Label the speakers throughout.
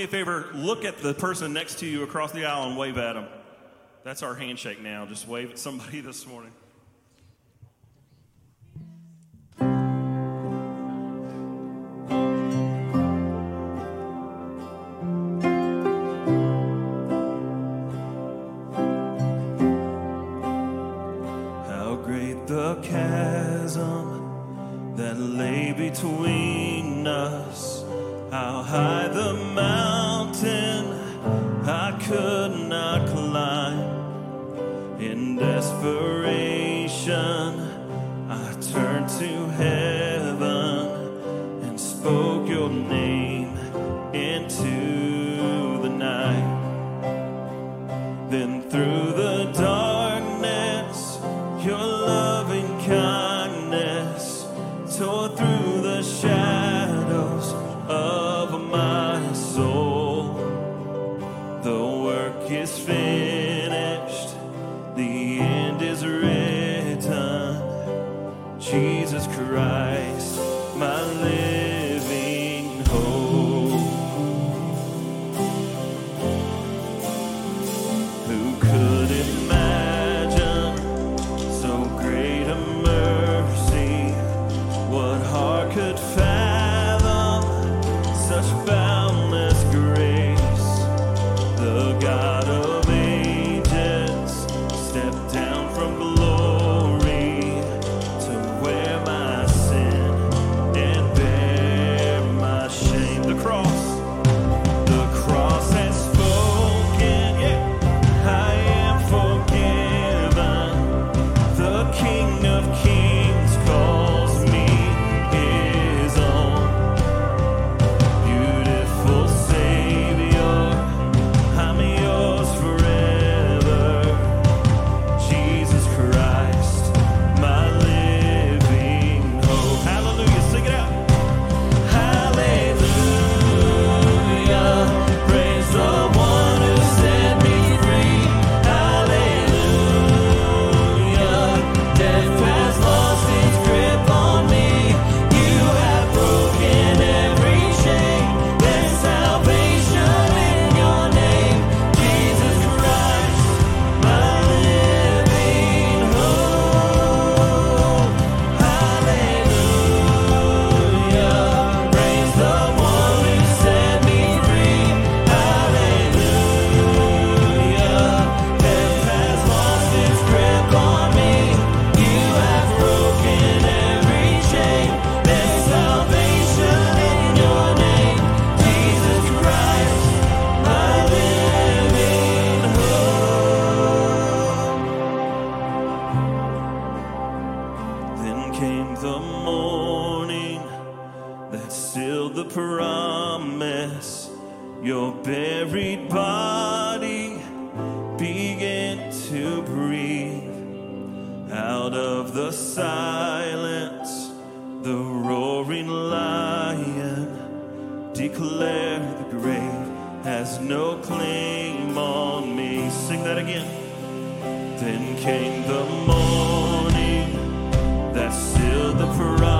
Speaker 1: me a favor look at the person next to you across the aisle and wave at them. That's our handshake now. Just wave at somebody this morning. that lay between us. How high the mountain could. was found. sing that again. Then came the morning that sealed the promise.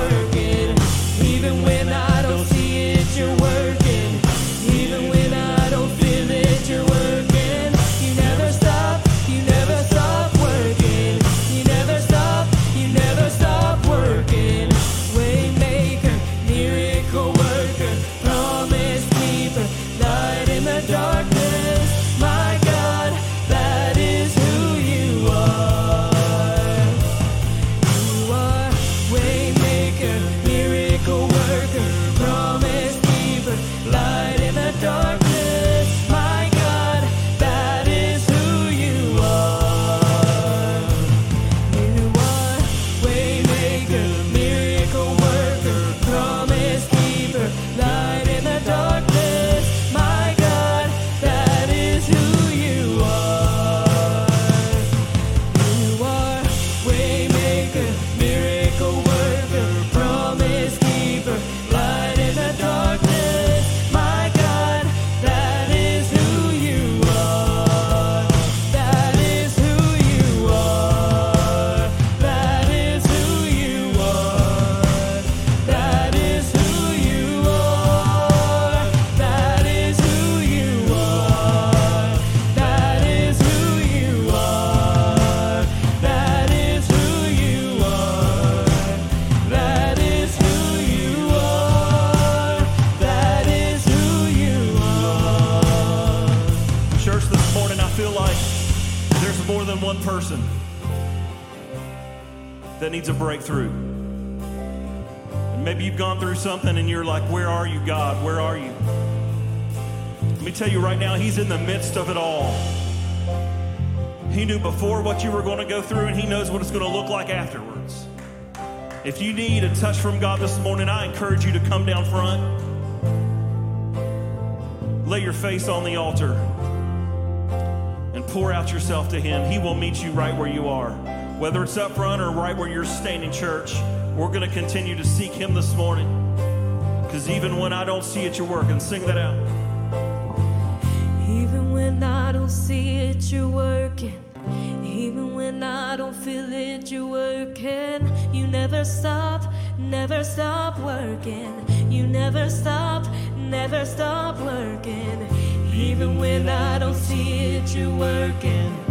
Speaker 2: That
Speaker 1: needs a breakthrough. And maybe you've gone through something and you're like, Where are you, God? Where are you? Let me tell you right now, He's in the midst of it all. He knew before what you were going to go through, and He knows what it's going to look like afterwards. If you need a touch from God this morning, I encourage you to come down front. Lay your face on the altar and pour out yourself to Him. He will meet you right where you are. Whether it's up front or right where you're standing, church, we're going to continue to seek Him this morning. Because even when I don't see it, you're working. Sing that out.
Speaker 2: Even when I don't see it, you're working. Even when I don't feel it, you're working. You never stop, never stop working. You never stop, never stop working. Even when I don't see it, you're working.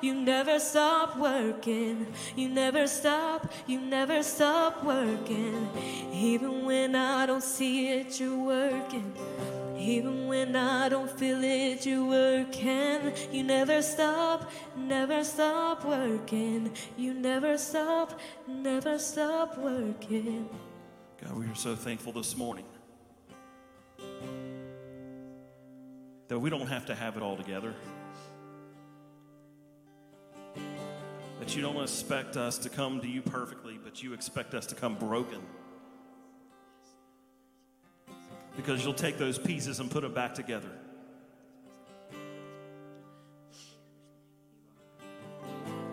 Speaker 2: you never stop working. You never stop, you never stop working. Even when I don't see it, you're working. Even when I don't feel it, you're working. You never stop, never stop working. You never stop, never stop working.
Speaker 1: God, we are so thankful this morning that we don't have to have it all together. You don't expect us to come to you perfectly, but you expect us to come broken. Because you'll take those pieces and put them back together.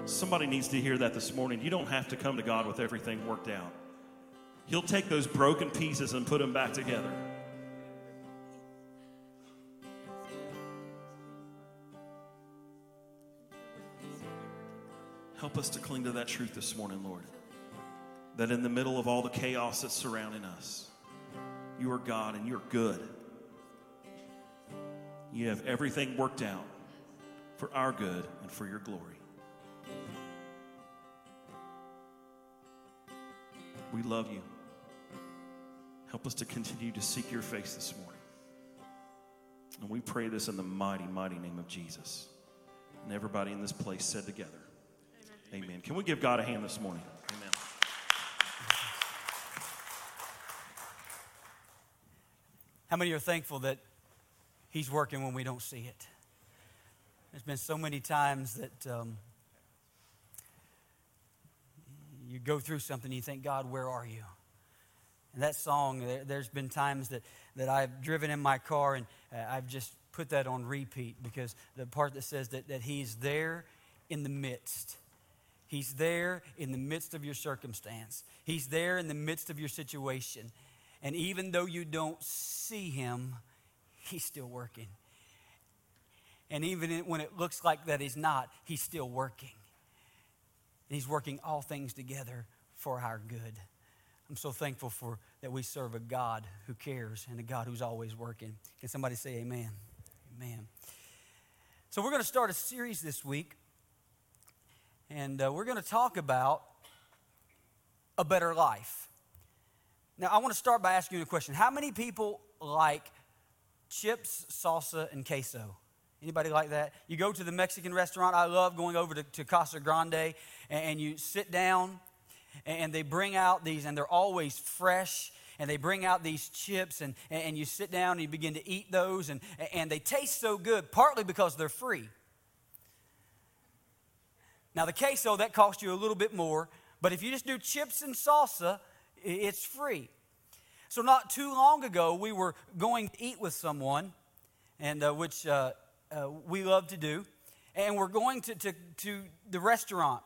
Speaker 1: Somebody needs to hear that this morning. You don't have to come to God with everything worked out. He'll take those broken pieces and put them back together. Help us to cling to that truth this morning, Lord. That in the middle of all the chaos that's surrounding us, you are God and you're good. You have everything worked out for our good and for your glory. We love you. Help us to continue to seek your face this morning. And we pray this in the mighty, mighty name of Jesus. And everybody in this place said together, Amen. Can we give God a hand this morning? Amen.
Speaker 3: How many are thankful that He's working when we don't see it? There's been so many times that um, you go through something and you think, God, where are you? And that song, there, there's been times that, that I've driven in my car and uh, I've just put that on repeat because the part that says that, that He's there in the midst. He's there in the midst of your circumstance. He's there in the midst of your situation. And even though you don't see him, he's still working. And even when it looks like that he's not, he's still working. And he's working all things together for our good. I'm so thankful for that we serve a God who cares and a God who's always working. Can somebody say amen? Amen. So we're going to start a series this week, and uh, we're going to talk about a better life. Now, I want to start by asking you a question. How many people like chips, salsa, and queso? Anybody like that? You go to the Mexican restaurant. I love going over to, to Casa Grande, and, and you sit down, and they bring out these, and they're always fresh. And they bring out these chips, and, and you sit down and you begin to eat those, and, and they taste so good, partly because they're free. Now, the queso, that costs you a little bit more, but if you just do chips and salsa, it's free. So, not too long ago, we were going to eat with someone, and uh, which uh, uh, we love to do. And we're going to, to, to the restaurant.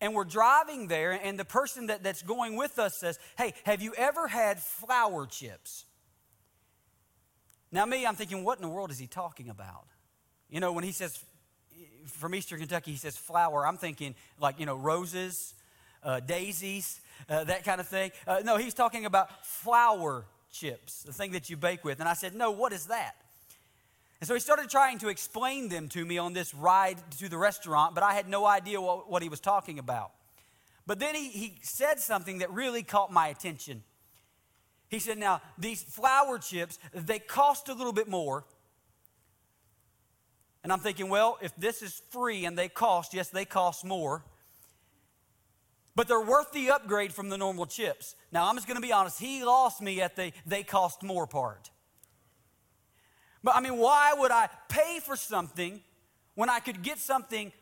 Speaker 3: And we're driving there, and the person that, that's going with us says, Hey, have you ever had flour chips? Now, me, I'm thinking, what in the world is he talking about? You know, when he says from Eastern Kentucky, he says flour, I'm thinking like, you know, roses, uh, daisies, uh, that kind of thing. Uh, no, he's talking about flour chips, the thing that you bake with. And I said, No, what is that? And so he started trying to explain them to me on this ride to the restaurant, but I had no idea what, what he was talking about. But then he, he said something that really caught my attention. He said, Now, these flour chips, they cost a little bit more. And I'm thinking, well, if this is free and they cost, yes, they cost more but they're worth the upgrade from the normal chips. Now, I'm just going to be honest, he lost me at the they cost more part. But I mean, why would I pay for something when I could get something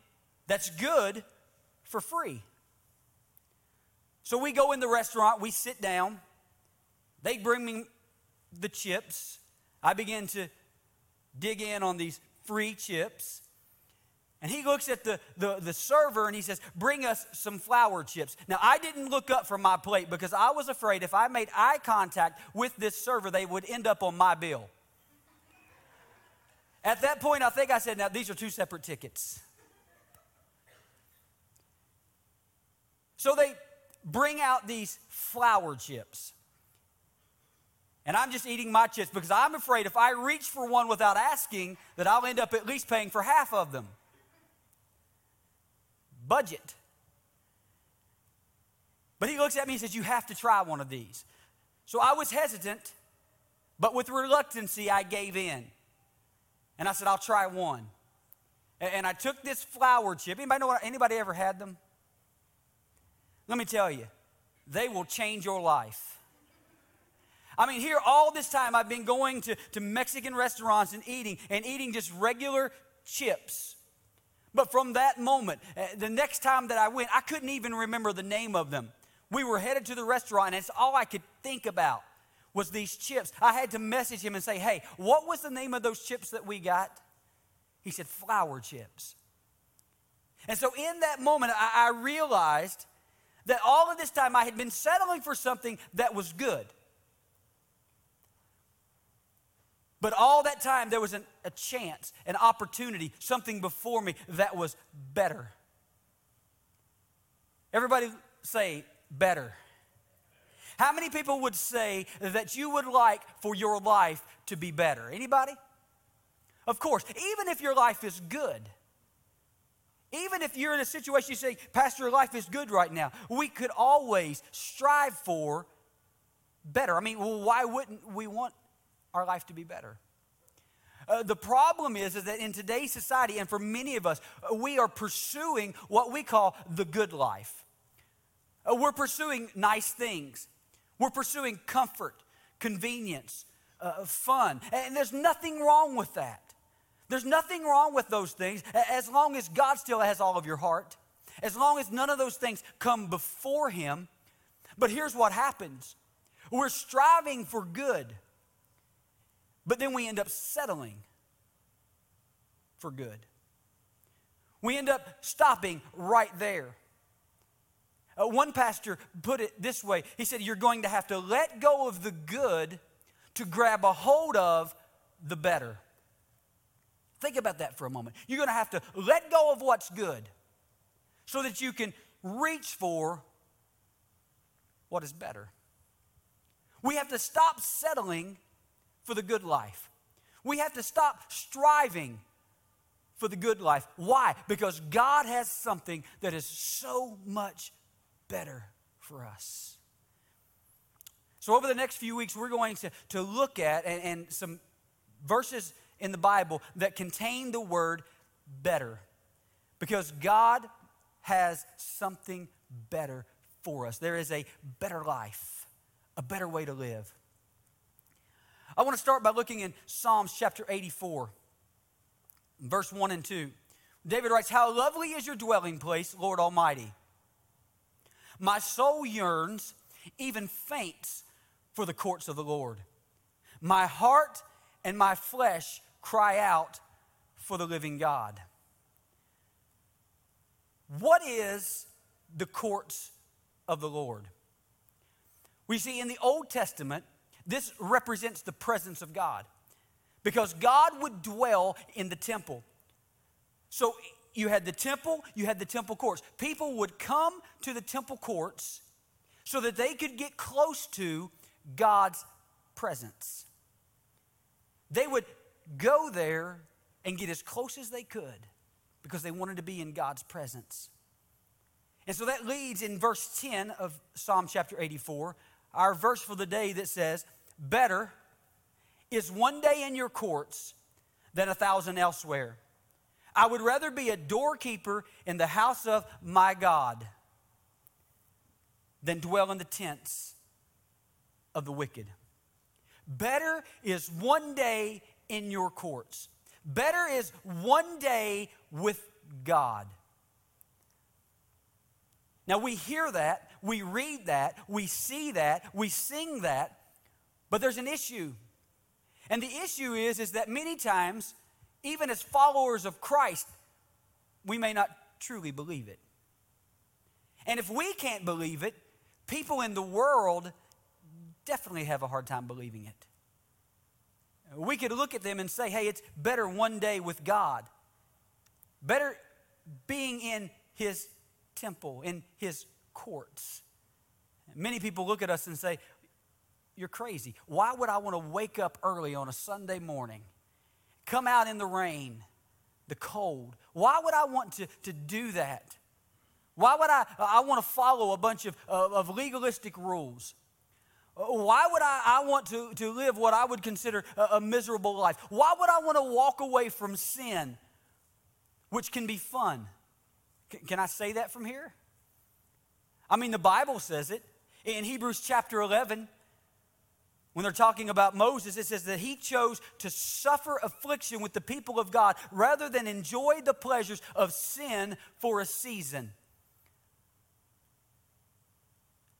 Speaker 3: that's good for free? So we go in the restaurant, we sit down, they bring me the chips. I begin to dig in on these free chips. And he looks at the, the, the, server and he says, Bring us some flour chips. Now, I didn't look up from my plate because I was afraid if I made eye contact with this server, they would end up on my bill. At that point, I think I said, Now, these are two separate tickets. So they bring out these flour chips. And I'm just eating my chips because I'm afraid if I reach for one without asking, that I'll end up at least paying for half of them budget. But he looks at me and says, You have to try one of these. So I was hesitant, but with reluctancy, I gave in. And I said, I'll try one. And I took this flour chip. Anybody know what, anybody ever had them? Let me tell you, they will change your life. I mean, here all this time I've been going to, to Mexican restaurants and eating, and eating just regular chips. But from that moment, uh, the next time that I went, I couldn't even remember the name of them. We were headed to the restaurant, and it's all I could think about was these chips. I had to message him and say, hey, what was the name of those chips that we got? He said, flour chips. And so in that moment, I, I realized that all of this time I had been settling for something that was good. But all that time, there was an, a chance, an opportunity, something before me that was better. Everybody say better. How many people would say that you would like for your life to be better? Anybody? Of course, even if your life is good. Even if you're in a situation you say, Pastor, your life is good right now, we could always strive for better. I mean, well, why wouldn't we want our life to be better. Uh, the problem is, is that in today's society, and for many of us, uh, we are pursuing what we call the good life. Uh, we're pursuing nice things, we're pursuing comfort, convenience, uh, fun. And there's nothing wrong with that. There's nothing wrong with those things as long as God still has all of your heart, as long as none of those things come before Him. But here's what happens we're striving for good. But then we end up settling for good. We end up stopping right there. Uh, one pastor put it this way he said, You're going to have to let go of the good to grab a hold of the better. Think about that for a moment. You're going to have to let go of what's good so that you can reach for what is better. We have to stop settling for the good life. We have to stop striving for the good life. Why? Because God has something that is so much better for us. So, over the next few weeks, we're going to, to look at and, and some verses in the Bible that contain the word better. Because God has something better for us. There is a better life, a better way to live. I want to start by looking in Psalms chapter 84, verse 1 and 2. David writes, How lovely is your dwelling place, Lord Almighty. My soul yearns, even faints, for the courts of the Lord. My heart and my flesh cry out for the living God. What is the courts of the Lord? We see in the Old Testament, this represents the presence of God because God would dwell in the temple. So you had the temple, you had the temple courts. People would come to the temple courts so that they could get close to God's presence. They would go there and get as close as they could because they wanted to be in God's presence. And so that leads in verse 10 of Psalm chapter 84, our verse for the day that says, Better is one day in your courts than a thousand elsewhere. I would rather be a doorkeeper in the house of my God than dwell in the tents of the wicked. Better is one day in your courts. Better is one day with God. Now we hear that, we read that, we see that, we sing that, but there's an issue. And the issue is is that many times even as followers of Christ, we may not truly believe it. And if we can't believe it, people in the world definitely have a hard time believing it. We could look at them and say, hey, it's better one day with God, better being in His temple, in His courts. Many people look at us and say, You're crazy. Why would I want to wake up early on a Sunday morning, come out in the rain, the cold? Why would I want to, to do that? Why would I, I want to follow a bunch of, of, of legalistic rules? Why would I, I want to, to live what I would consider a, a miserable life? Why would I want to walk away from sin, which can be fun? Can I say that from here? I mean, the Bible says it. In Hebrews chapter 11, when they're talking about Moses, it says that he chose to suffer affliction with the people of God rather than enjoy the pleasures of sin for a season.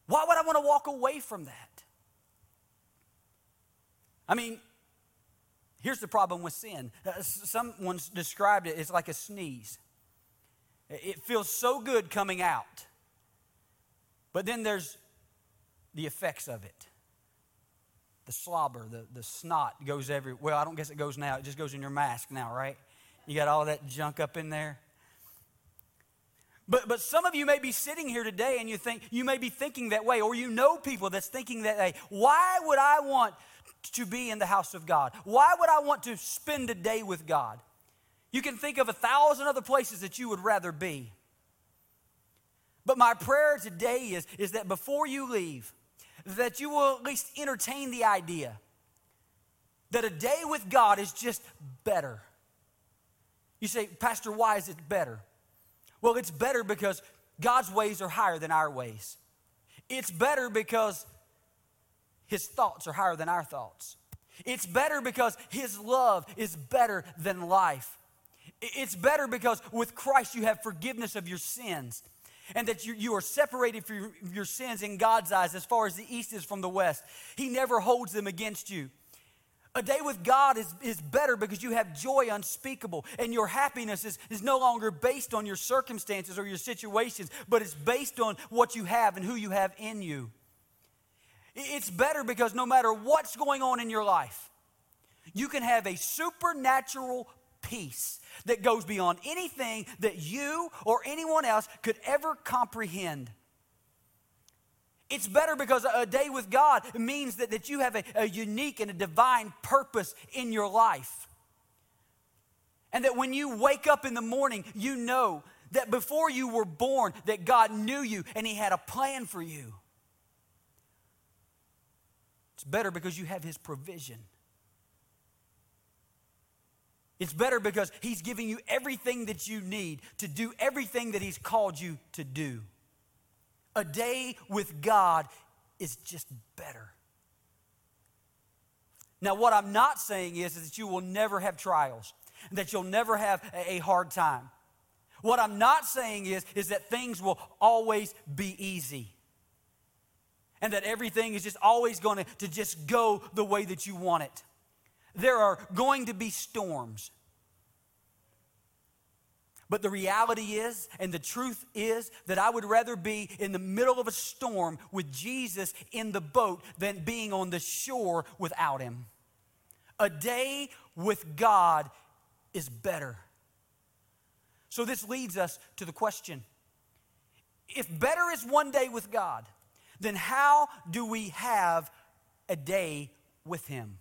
Speaker 3: Why would I want to walk away from that? I mean, here's the problem with sin. Uh, someone's described it as like a sneeze. It feels so good coming out, but then there's the effects of it. The slobber, the, the snot goes every. Well, I don't guess it goes now. It just goes in your mask now, right? You got all that junk up in there. But, but some of you may be sitting here today and you think you may be thinking that way, or you know people that's thinking that way. Why would I want to be in the house of God? Why would I want to spend a day with God? You can think of a thousand other places that you would rather be. But my prayer today is, is that before you leave, that you will at least entertain the idea that a day with God is just better. You say, Pastor, why is it better? Well, it's better because God's ways are higher than our ways. It's better because his thoughts are higher than our thoughts. It's better because His love is better than life. It's better because with Christ you have forgiveness of your sins and that you, you are separated from your, your sins in God's eyes as far as the east is from the west. He never holds them against you. A day with God is, is better because you have joy unspeakable, and your happiness is, is no longer based on your circumstances or your situations, but it's based on what you have and who you have in you. It's better because no matter what's going on in your life, you can have a supernatural peace that goes beyond anything that you or anyone else could ever comprehend. It's better because a day with God means that, that you have a, a unique and a divine purpose in your life. And that when you wake up in the morning, you know that before you were born, that God knew you and He had a plan for you. It's better because you have His provision. It's better because He's giving you everything that you need to do everything that He's called you to do. A day with God is just better. Now, what I'm not saying is, that you will never have trials, that you'll never have a hard time. What I'm not saying is, is that things will always be easy. And that everything is just always going to just go the way that you want it. There are going to be storms. But the reality is, and the truth is, that I would rather be in the middle of a storm with Jesus in the boat than being on the shore without Him. A day with God is better. So, this leads us to the question if better is one day with God, then how do we have a day with Him?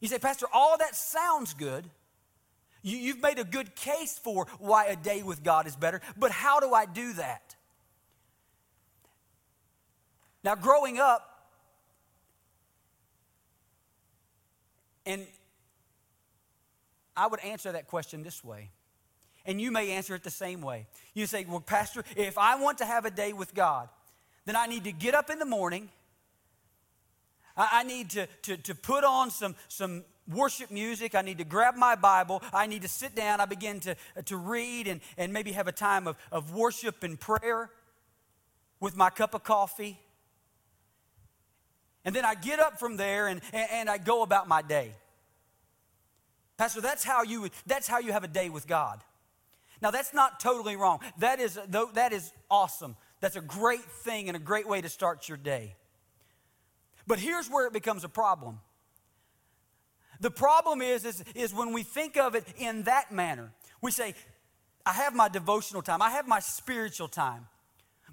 Speaker 3: You say, Pastor, all that sounds good. You, have made a good case for why a day with God is better, but how do I do that? Now, growing up, and I would answer that question this way, and you may answer it the same way. You say, Well, Pastor, if I want to have a day with God, then I need to get up in the morning. I, need to, to, to put on some, some worship music. I need to grab my Bible. I need to sit down. I begin to, to read and, and maybe have a time of, of worship and prayer with my cup of coffee. And then I get up from there and, and, and I go about my day. Pastor, that's how, you, that's how you have a day with God. Now, that's not totally wrong. That is, that is awesome. That's a great thing and a great way to start your day. But here's where it becomes a problem the problem is, is, is when we think of it in that manner, we say, I have my devotional time, I have my spiritual time.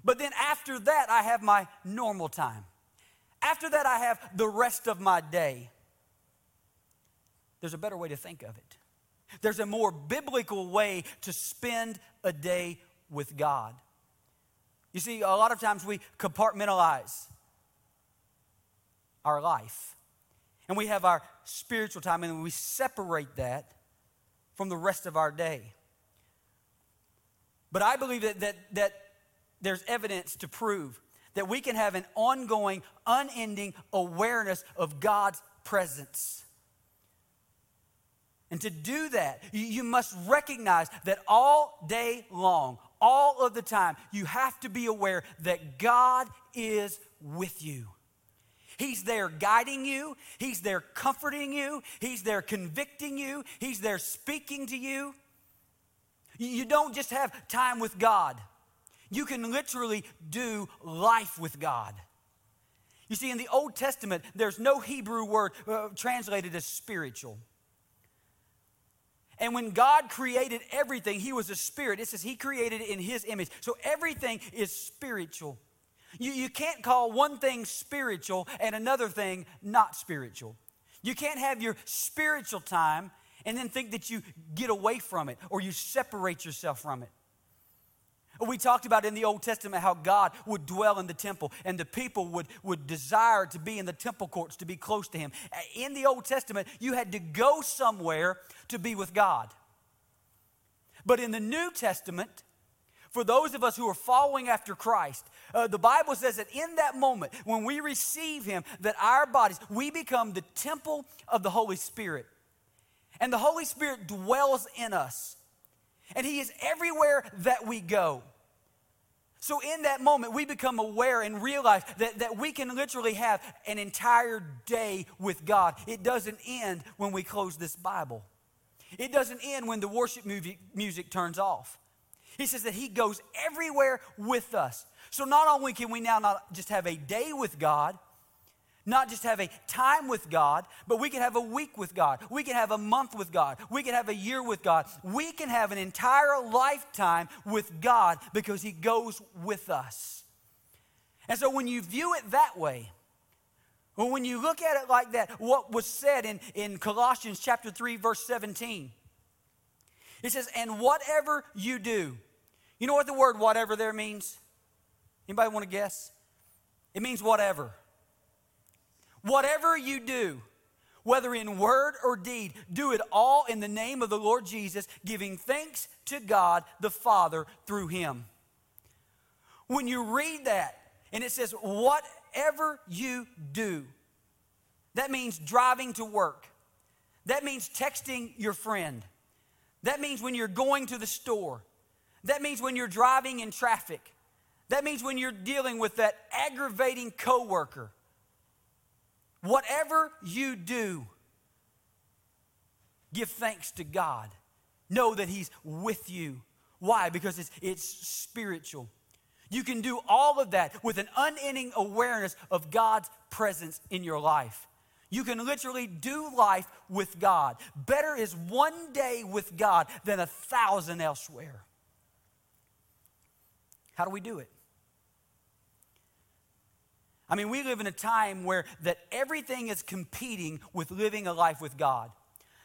Speaker 3: But then after that, I have my normal time. After that, I have the rest of my day. There's a better way to think of it. There's a more biblical way to spend a day with God. You see, a lot of times we compartmentalize our life and we have our spiritual time, and we separate that from the rest of our day. But I believe that, that, that there's evidence to prove that we can have an ongoing, unending awareness of God's presence. And to do that, you must recognize that all day long, all of the time, you have to be aware that God is with you. He's there guiding you, He's there comforting you, He's there convicting you, He's there speaking to you. You don't just have time with God, you can literally do life with God. You see, in the Old Testament, there's no Hebrew word uh, translated as spiritual. And when God created everything, He was a spirit. It says He created it in His image. So everything is spiritual. You, you can't call one thing spiritual and another thing not spiritual. You can't have your spiritual time and then think that you get away from it or you separate yourself from it. We talked about in the Old Testament how God would dwell in the temple and the people would, would desire to be in the temple courts, to be close to Him. In the Old Testament, you had to go somewhere to be with God. But in the New Testament, for those of us who are following after Christ, uh, the Bible says that in that moment, when we receive Him, that our bodies, we become the temple of the Holy Spirit. And the Holy Spirit dwells in us. And He is everywhere that we go. So, in that moment, we become aware and realize that, that we can literally have an entire day with God. It doesn't end when we close this Bible, it doesn't end when the worship music, music turns off. He says that He goes everywhere with us. So not only can we now not just have a day with God, not just have a time with God, but we can have a week with God. We can have a month with God. We can have a year with God. We can have an entire lifetime with God because He goes with us. And so when you view it that way, when you look at it like that, what was said in, in Colossians chapter 3, verse 17, it says, and whatever you do, you know what the word whatever there means? Anybody want to guess? It means whatever. Whatever you do, whether in word or deed, do it all in the name of the Lord Jesus, giving thanks to God the Father through him. When you read that and it says, whatever you do, that means driving to work. That means texting your friend. That means when you're going to the store. That means when you're driving in traffic. That means when you're dealing with that aggravating coworker. Whatever you do, give thanks to God. Know that He's with you. Why? Because it's, it's spiritual. You can do all of that with an unending awareness of God's presence in your life. You can literally do life with God. Better is one day with God than a thousand elsewhere. How do we do it? I mean, we live in a time where that everything is competing with living a life with God.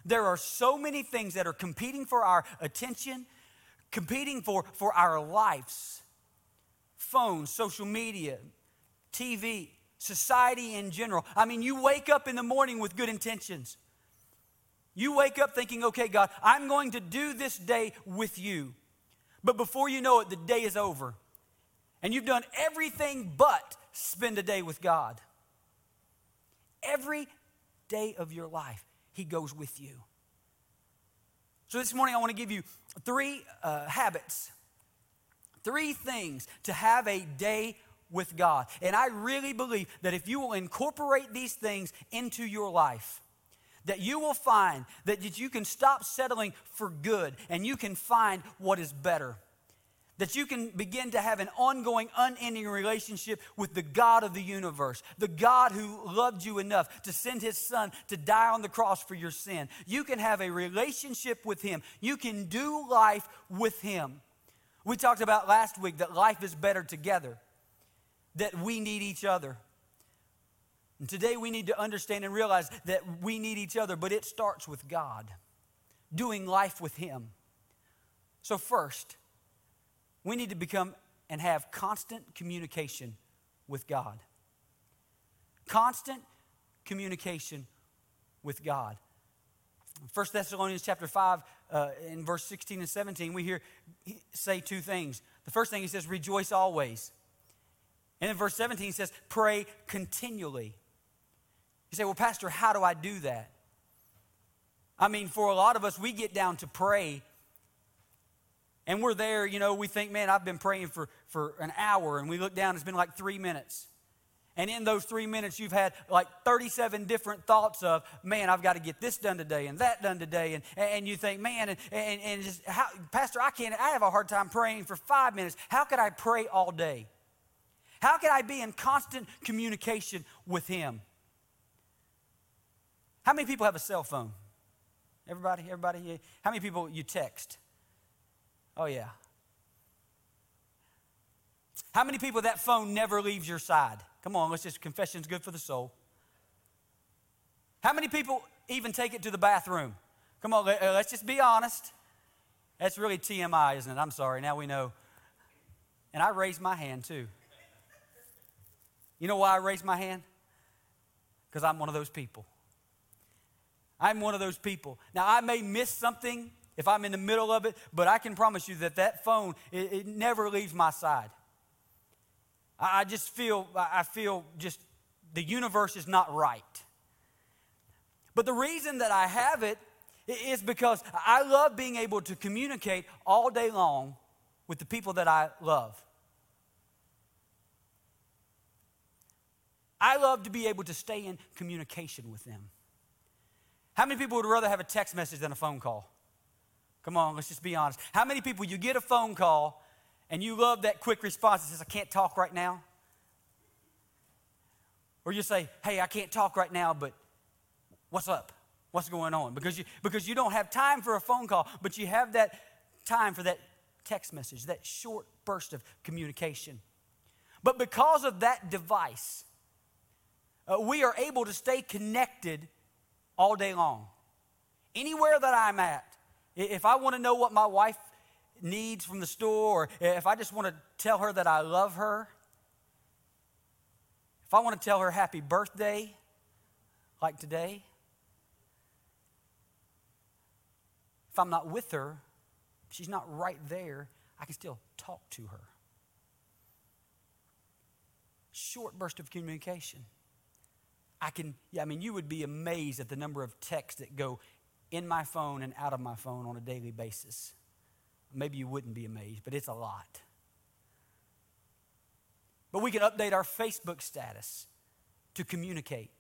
Speaker 3: There are so many things that are competing for our attention, competing for, for our lives. Phones, social media, TV, society in general. I mean, you wake up in the morning with good intentions. You wake up thinking, okay, God, I'm going to do this day with you. But before you know it, the day is over. And you've done everything but spend a day with God. Every day of your life, He goes with you. So this morning, I want to give you three uh, habits, three things to have a day with God. And I really believe that if you will incorporate these things into your life, that you will find that you can stop settling for good and you can find what is better that you can begin to have an ongoing, unending relationship with the God of the universe, the God who loved you enough to send his son to die on the cross for your sin. You can have a relationship with him, you can do life with him. We talked about last week that life is better together, that we need each other. And today we need to understand and realize that we need each other, but it starts with God, doing life with him. So, first, we need to become and have constant communication with God. Constant communication with God. 1 Thessalonians chapter 5, uh, in verse 16 and 17, we hear say two things. The first thing he says, rejoice always. And in verse 17, he says, pray continually. You say, well, Pastor, how do I do that? I mean, for a lot of us, we get down to pray and we're there, you know, we think, man, I've been praying for, for an hour, and we look down, it's been like three minutes. And in those three minutes, you've had like 37 different thoughts of, man, I've got to get this done today and that done today. And, and you think, man, and, and, and just, how, Pastor, I can't, I have a hard time praying for five minutes. How could I pray all day? How could I be in constant communication with Him? How many people have a cell phone? Everybody, everybody? Eh, how many people you text? Oh, yeah. How many people that phone never leaves your side? Come on, let's just confession's good for the soul. How many people even take it to the bathroom? Come on, uh, let's just be honest. That's really TMI, isn't it? I'm sorry, now we know. And I raised my hand too. You know why I raised my hand? Because I'm one of those people. I'm one of those people. Now, I may miss something if I'm in the middle of it, but I can promise you that that phone, it, it never leaves my side. I, I just feel, I feel just the universe is not right. But the reason that I have it is because I love being able to communicate all day long with the people that I love. I love to be able to stay in communication with them. How many people would rather have a text message than a phone call? Come on, let's just be honest. How many people you get a phone call and you love that quick response that says, I can't talk right now? Or you say, hey, I can't talk right now, but what's up? What's going on? Because you, because you don't have time for a phone call, but you have that time for that text message, that short burst of communication. But because of that device, uh, we are able to stay connected all day long. Anywhere that I'm at, if I want to know what my wife needs from the store, or if I just want to tell her that I love her, if I want to tell her happy birthday, like today, if I'm not with her, she's not right there, I can still talk to her. Short burst of communication. I can, yeah, I mean, you would be amazed at the number of texts that go in my phone and out of my phone on a daily basis. Maybe you wouldn't be amazed, but it's a lot. But we can update our Facebook status to communicate.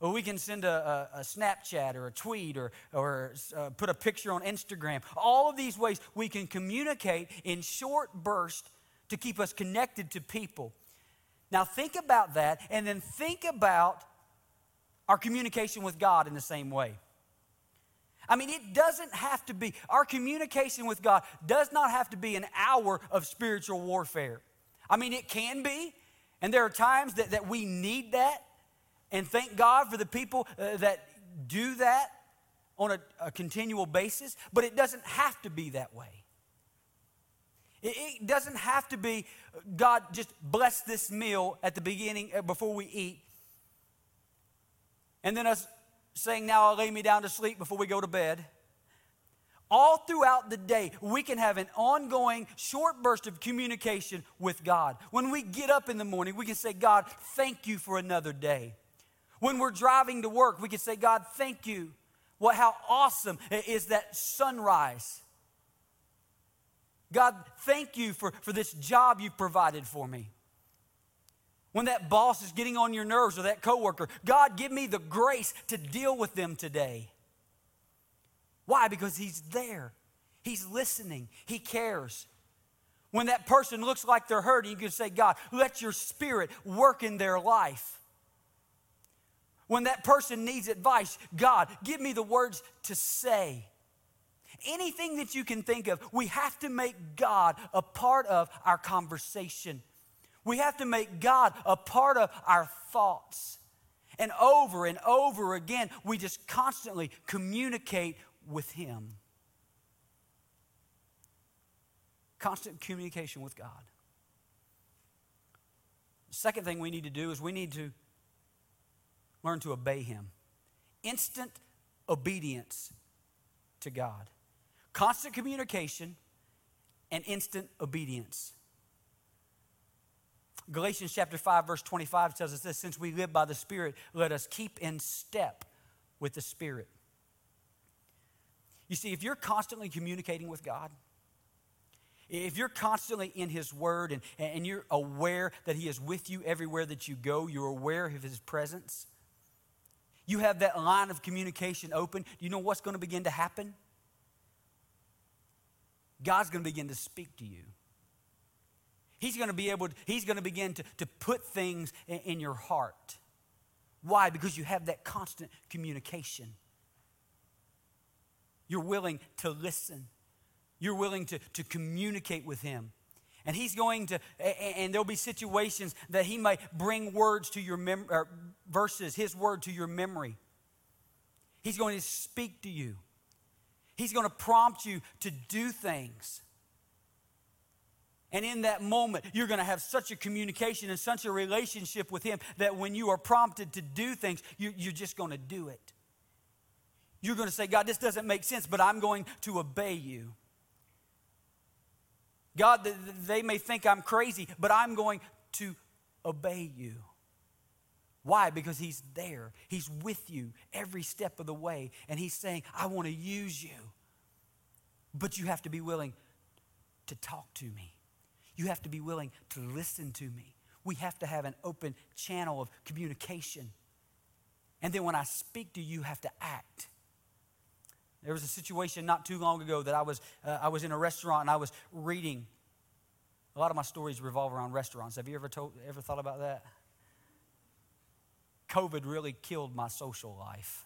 Speaker 3: Or we can send a, a, a Snapchat or a tweet or, or uh, put a picture on Instagram. All of these ways we can communicate in short bursts to keep us connected to people. Now, think about that, and then think about our communication with God in the same way. I mean, it doesn't have to be, our communication with God does not have to be an hour of spiritual warfare. I mean, it can be, and there are times that, that we need that, and thank God for the people uh, that do that on a, a continual basis, but it doesn't have to be that way. It, it doesn't have to be, uh, God, just bless this meal at the beginning uh, before we eat. And then us saying, Now I'll lay me down to sleep before we go to bed. All throughout the day, we can have an ongoing short burst of communication with God. When we get up in the morning, we can say, God, thank you for another day. When we're driving to work, we can say, God, thank you. What, how awesome is that sunrise? God, thank you for, for this job you've provided for me. When that boss is getting on your nerves or that coworker, God, give me the grace to deal with them today. Why? Because He's there. He's listening. He cares. When that person looks like they're hurting, you can say, God, let your spirit work in their life. When that person needs advice, God, give me the words to say. Anything that you can think of, we have to make God a part of our conversation. We have to make God a part of our thoughts. And over and over again, we just constantly communicate with Him. Constant communication with God. The second thing we need to do is we need to learn to obey Him. Instant obedience to God. Constant communication and instant obedience. Galatians chapter 5, verse 25 tells us this since we live by the Spirit, let us keep in step with the Spirit. You see, if you're constantly communicating with God, if you're constantly in His Word and, and you're aware that He is with you everywhere that you go, you're aware of His presence, you have that line of communication open, do you know what's going to begin to happen? God's going to begin to speak to you. He's going to be able to, he's going to begin to, to put things in, in your heart. Why? Because you have that constant communication. You're willing to listen. You're willing to, to communicate with him. And he's going to, and there'll be situations that he may bring words to your mem- verses, his word to your memory. He's going to speak to you. He's going to prompt you to do things. And in that moment, you're going to have such a communication and such a relationship with Him that when you are prompted to do things, you, are just going to do it. You're going to say, God, this doesn't make sense, but I'm going to obey you. God, they may think I'm crazy, but I'm going to obey you. Why? Because He's there. He's with you every step of the way. And He's saying, I want to use you. But you have to be willing to talk to me. You have to be willing to listen to me. We have to have an open channel of communication. And then when I speak to you, you have to act. There was a situation not too long ago that I was, uh, I was in a restaurant and I was reading. A lot of my stories revolve around restaurants. Have you ever, told, ever thought about that? COVID really killed my social life.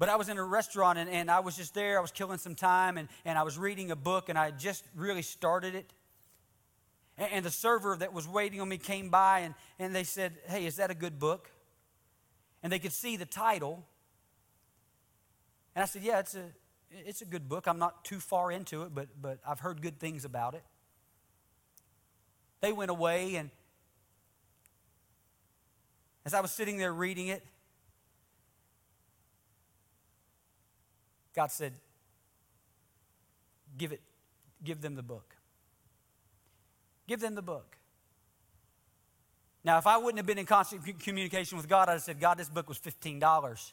Speaker 3: But I was in a restaurant and, and I was just there. I was killing some time and, and I was reading a book and I just really started it. And, and the server that was waiting on me came by and, and they said, Hey, is that a good book? And they could see the title. And I said, Yeah, it's a, it's a good book. I'm not too far into it, but, but I've heard good things about it. They went away, and as I was sitting there reading it, God said, Give it, give them the book. Give them the book. Now, if I wouldn't have been in constant communication with God, I'd have said, God, this book was $15.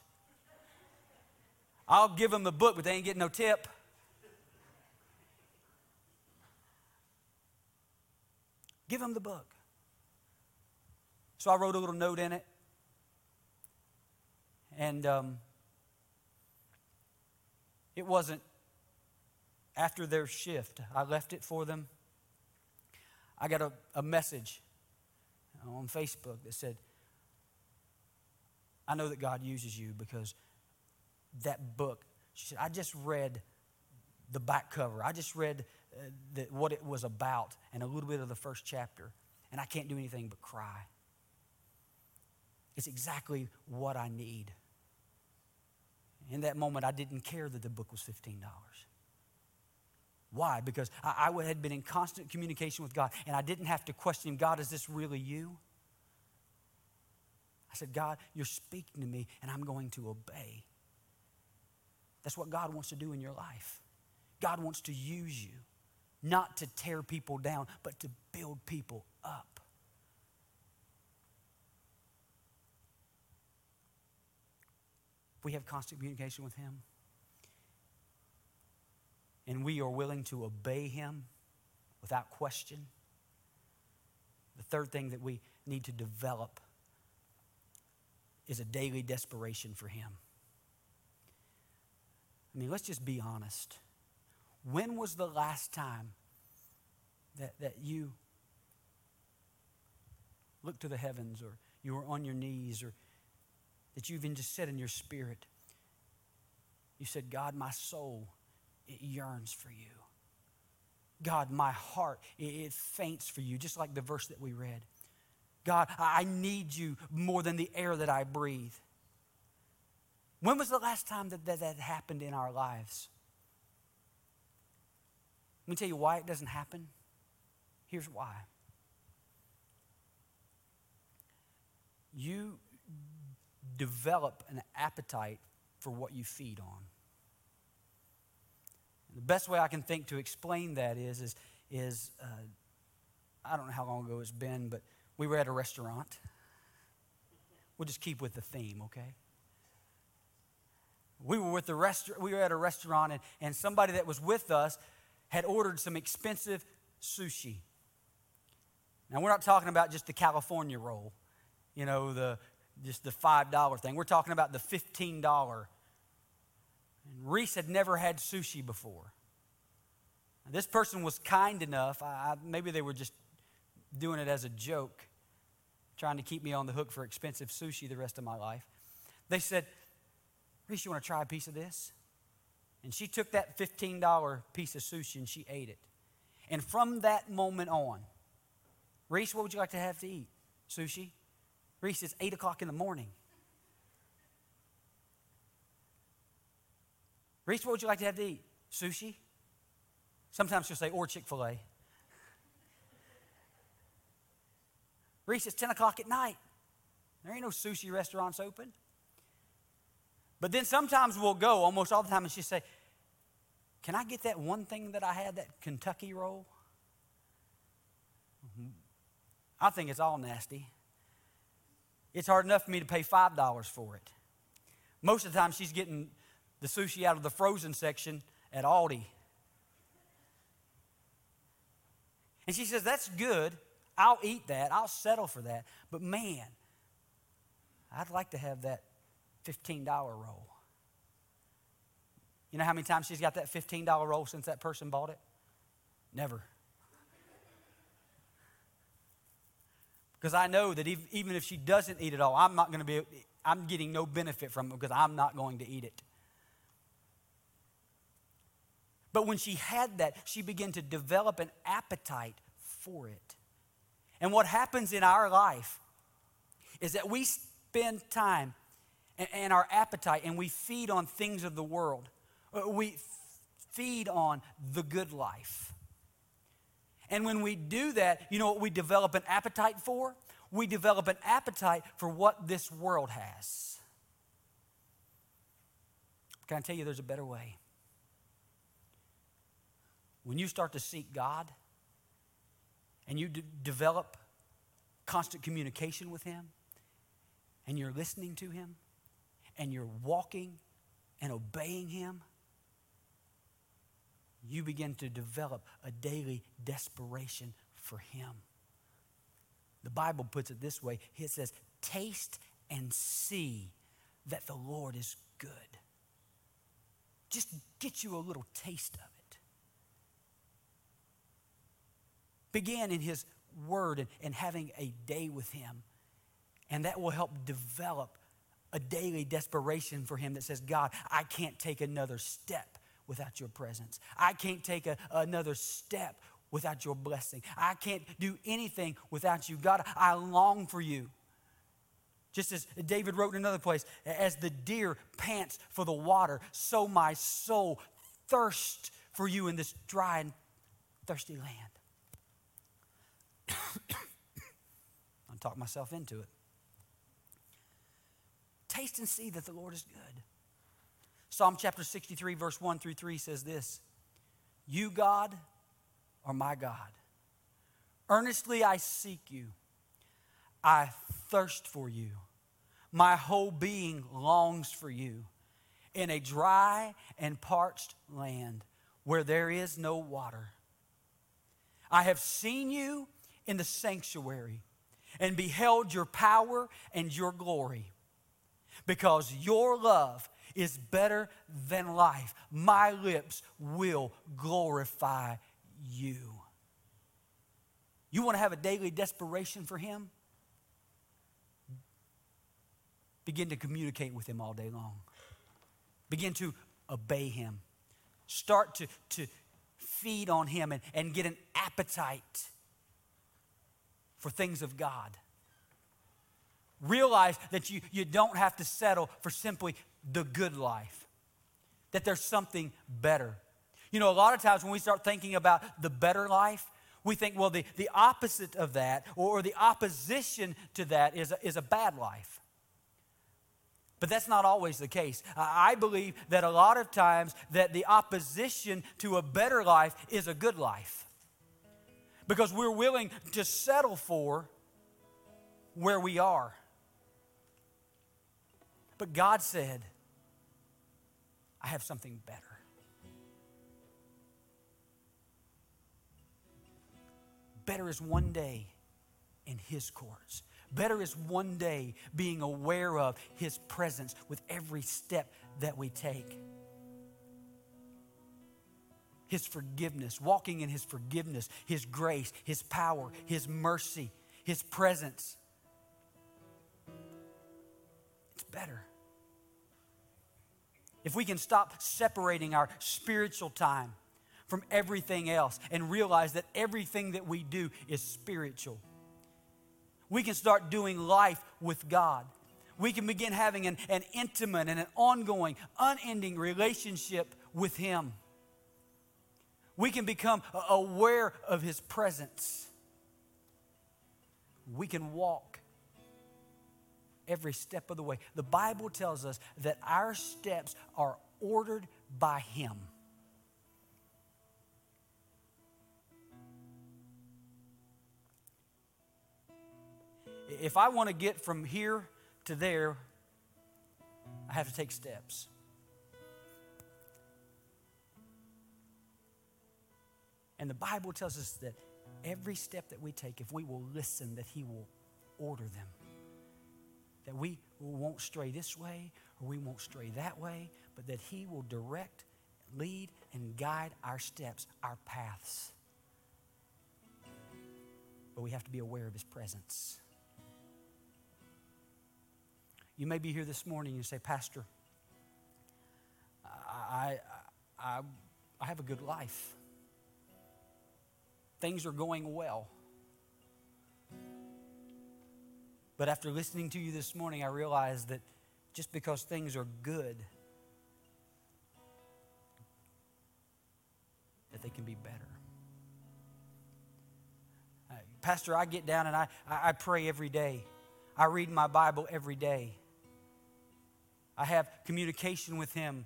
Speaker 3: I'll give them the book, but they ain't getting no tip. Give them the book. So I wrote a little note in it. And um, it wasn't after their shift. I left it for them. I got a, a message on Facebook that said, I know that God uses you because that book, she said, I just read the back cover. I just read uh, the, what it was about and a little bit of the first chapter, and I can't do anything but cry. It's exactly what I need. In that moment, I didn't care that the book was $15. Why? Because I, I had been in constant communication with God, and I didn't have to question God, is this really you? I said, God, you're speaking to me, and I'm going to obey. That's what God wants to do in your life. God wants to use you, not to tear people down, but to build people up. We have constant communication with Him, and we are willing to obey Him without question. The third thing that we need to develop is a daily desperation for Him. I mean, let's just be honest. When was the last time that, that you looked to the heavens or you were on your knees or that you even just said in your spirit, you said, God, my soul, it yearns for you. God, my heart, it, it faints for you, just like the verse that we read. God, I need you more than the air that I breathe. When was the last time that that, that happened in our lives? Let me tell you why it doesn't happen. Here's why. You develop an appetite for what you feed on. The best way I can think to explain that is, is, is uh, I don't know how long ago it's been, but we were at a restaurant. We'll just keep with the theme, okay? We were with the restaurant. We were at a restaurant, and, and somebody that was with us had ordered some expensive sushi. Now we're not talking about just the California roll, you know, the just the five dollar thing. We're talking about the fifteen dollar. And Reese had never had sushi before. And this person was kind enough. I, I, maybe they were just doing it as a joke, trying to keep me on the hook for expensive sushi the rest of my life. They said, Reese, you want to try a piece of this? And she took that $15 piece of sushi and she ate it. And from that moment on, Reese, what would you like to have to eat? Sushi? Reese, it's 8 o'clock in the morning. Reese, what would you like to have to eat? Sushi? Sometimes she'll say, or Chick fil A. Reese, it's 10 o'clock at night. There ain't no sushi restaurants open. But then sometimes we'll go, almost all the time, and she'll say, Can I get that one thing that I had, that Kentucky roll? I think it's all nasty. It's hard enough for me to pay $5 for it. Most of the time, she's getting the sushi out of the frozen section at Aldi. And she says, That's good. I'll eat that. I'll settle for that. But man, I'd like to have that $15 roll. You know how many times she's got that $15 roll since that person bought it? Never. Because I know that ev- even if she doesn't eat it all, I'm not going to be, I'm getting no benefit from it because I'm not going to eat it. But when she had that, she began to develop an appetite for it. And what happens in our life is that we spend time and, and our appetite and we feed on things of the world. Uh, We feed on the good life. And when we do that, you know what we develop an appetite for? We develop an appetite for what this world has. Can I tell you there's a better way? When you start to seek God and you d- develop constant communication with Him and you're listening to Him and you're walking and obeying Him, you begin to develop a daily desperation for Him. The Bible puts it this way it says, Taste and see that the Lord is good. Just get you a little taste of it. Begin in His Word and, and having a day with Him, and that will help develop a daily desperation for Him that says, God, I can't take another step without your presence. I can't take a, another step without your blessing. I can't do anything without you. God, I long for you. Just as David wrote in another place, as the deer pants for the water, so my soul thirsts for you in this dry and thirsty land. Talk myself into it. Taste and see that the Lord is good. Psalm chapter 63, verse 1 through 3 says this You, God, are my God. Earnestly I seek you. I thirst for you. My whole being longs for you in a dry and parched land where there is no water. I have seen you in the sanctuary and beheld your power and your glory because your love is better than life. My lips will glorify you. You want to have a daily desperation for Him? Begin to communicate with Him all day long. Begin to obey Him. Start to, to feed on Him and, and get an appetite for things of God. Realize that you, you don't have to settle for simply the good life, that there's something better. You know, a lot of times when we start thinking about the better life, we think, well, the, the opposite of that or, the opposition to that is a, is a bad life. But that's not always the case. I believe that a lot of times that the opposition to a better life is a good life. Because we're willing to settle for where we are. But God said, I have something better. Better is one day in His courts. Better is one day being aware of His presence with every step that we take. His forgiveness, walking in His forgiveness, His grace, His power, His mercy, His presence. It's better. If we can stop separating our spiritual time from everything else and realize that everything that we do is spiritual, we can start doing life with God. We can begin having an, an intimate and an ongoing, unending relationship with Him. We can become aware of His presence. We can walk every step of the way. The Bible tells us that our steps are ordered by Him. If I want to get from here to there, I have to take steps. And the Bible tells us that every step that we take, if we will listen, that He will order them. That we won't stray this way or we won't stray that way, but that He will direct, lead, and guide our steps, our paths. But we have to be aware of His presence. You may be here this morning and say, Pastor, I, I, I, have a good life. things are going well. But after listening to you this morning, I realized that just because things are good, that they can be better. Uh, Pastor, I get down and I, I I pray every day. I read my Bible every day. I have communication with Him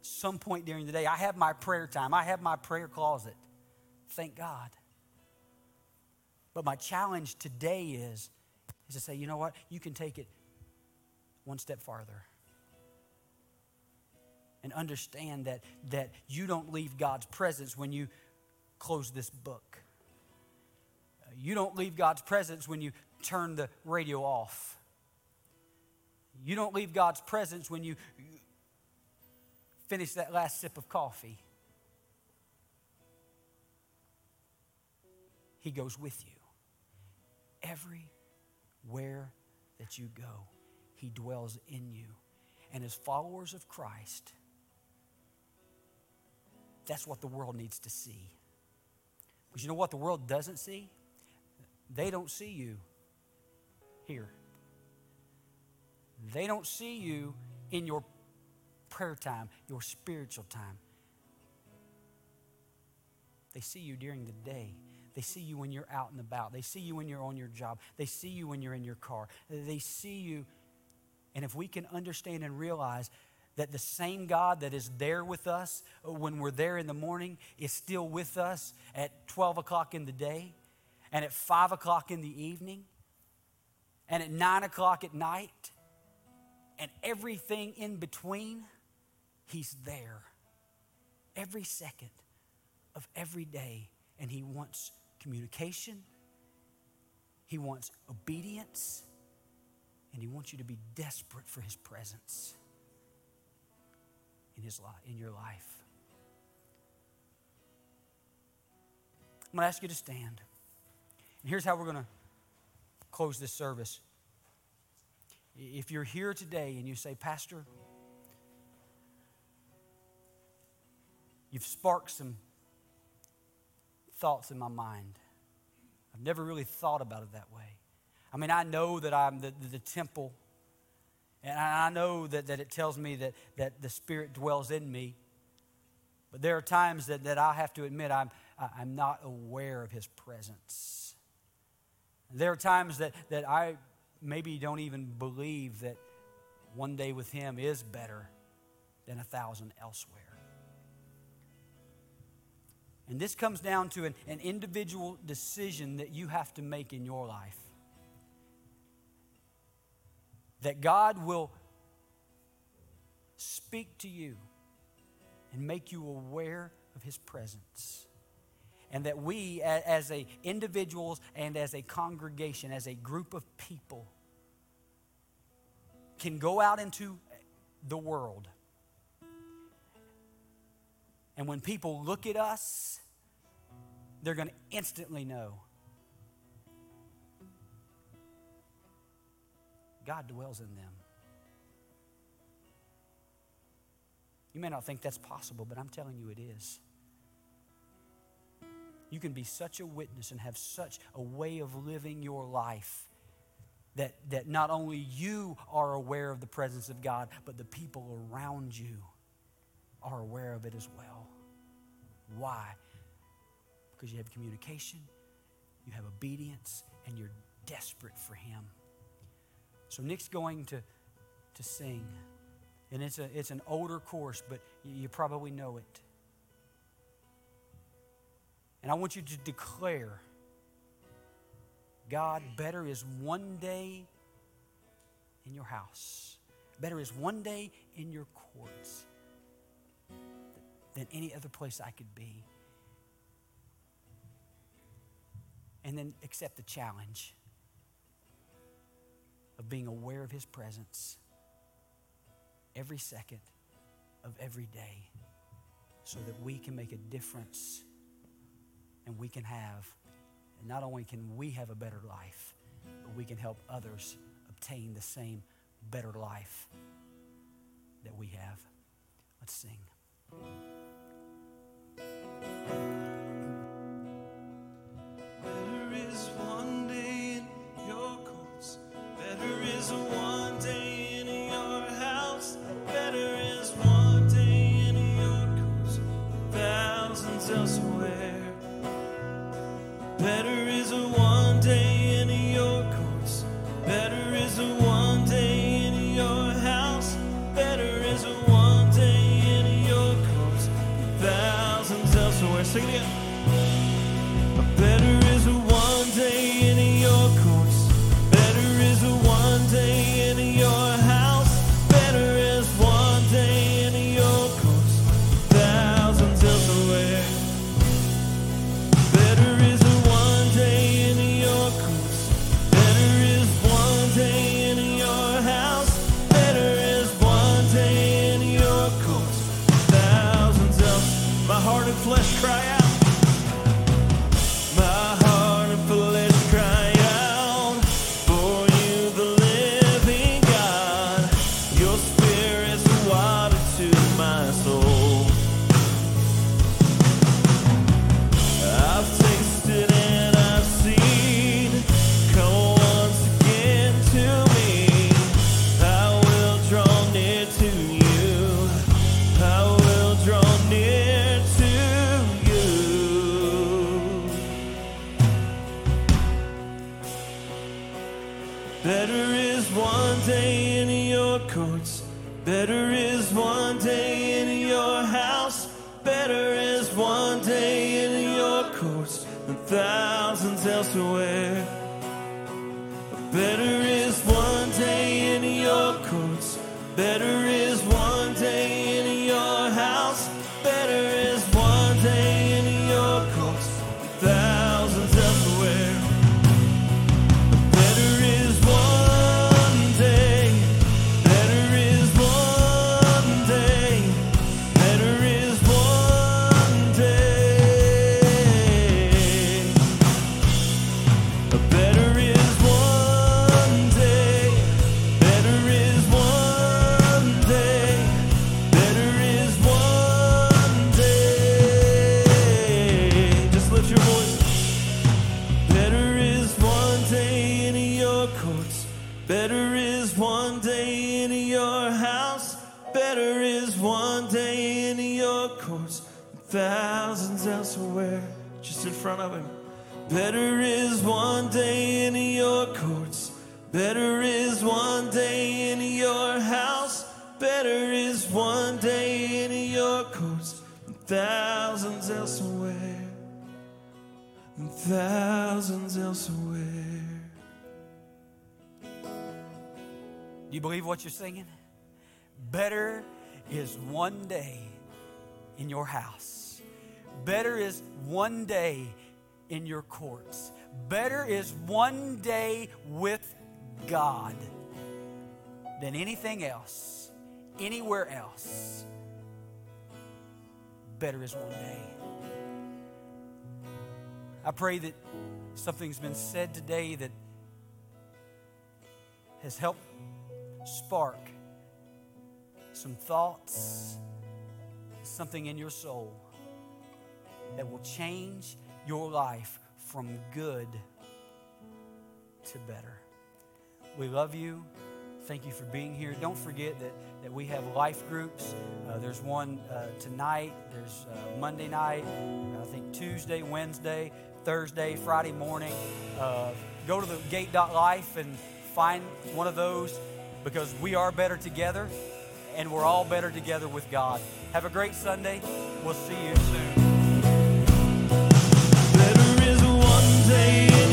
Speaker 3: some point during the day. I have my prayer time, I have my prayer closet. Thank God. But my challenge today is, is to say, you know what? You can take it one step farther. And understand that, that you don't leave God's presence when you close this book. You don't leave God's presence when you turn the radio off. You don't leave God's presence when you finish that last sip of coffee. He goes with you. Everywhere that you go, He dwells in you. And as followers of Christ, that's what the world needs to see. Because you know what the world doesn't see? They don't see you here. They don't see you in your prayer time, your spiritual time. They see you during the day. They see you when you're out and about. They see you when you're on your job. They see you when you're in your car. They see you. And if we can understand and realize that the same God that is there with us uh, when we're there in the morning is still with us at 12 o'clock in the day and at 5 o'clock in the evening and at 9 o'clock at night and everything in between, He's there every second of every day. And He wants communication, He wants obedience, and He wants you to be desperate for His presence in, his life, in your life. I'm going to ask you to stand. And here's how we're going to close this service. If you're here today and you say, Pastor, you've sparked some thoughts in my mind. I've never really thought about it that way. I mean, I know that I'm the, the, the temple, and I know that, that it tells me that, that the Spirit dwells in me. But there are times that, that I have to admit I'm, I'm not aware of His presence. There are times that, that I maybe don't even believe that one day with Him is better than a thousand elsewhere. And this comes down to an, an individual decision that you have to make in your life. That God will speak to you and make you aware of His presence. And that we, as a individuals and as a congregation, as a group of people, can go out into the world. And when people look at us, they're going to instantly know God dwells in them. You may not think that's possible, but I'm telling you it is. You can be such a witness and have such a way of living your life that, that not only you are aware of the presence of God, but the people around you are aware of it as well. Why? Because you have communication, you have obedience, and you're desperate for Him. So Nick's going to, to sing. And it's, a, it's an older course, but you you probably know it. And I want you to declare God, better is one day in your house, better is one day in your courts than any other place I could be. And then accept the challenge of being aware of His presence every second of every day so that we can make a difference and we can have, and not only can we have a better life, but we can help others obtain the same better life that we have. Let's sing.
Speaker 1: Better is one day in your courts. Better is one day in your house. Better is one day in your courts than thousands elsewhere. Better is one day in your courts. Better is one day in your house. Better is one day in your courts. Thousands elsewhere and thousands elsewhere.
Speaker 3: Do you believe what you're singing? Better is one day in your house. Better is one day in your courts. Better is one day with God than anything else, anywhere else. Better is one day. I pray that something's been said today that has helped spark some thoughts, something in your soul that will change your life from good to better. We love you. Thank you for being here. Don't forget that, that we have life groups. Uh, there's one uh, tonight, there's uh, Monday night, I think Tuesday, Wednesday, Thursday, Friday morning. Uh, go to the gate.life and find one of those because we are better together and we're all better together with God. Have a great Sunday. We'll see you soon.
Speaker 1: Better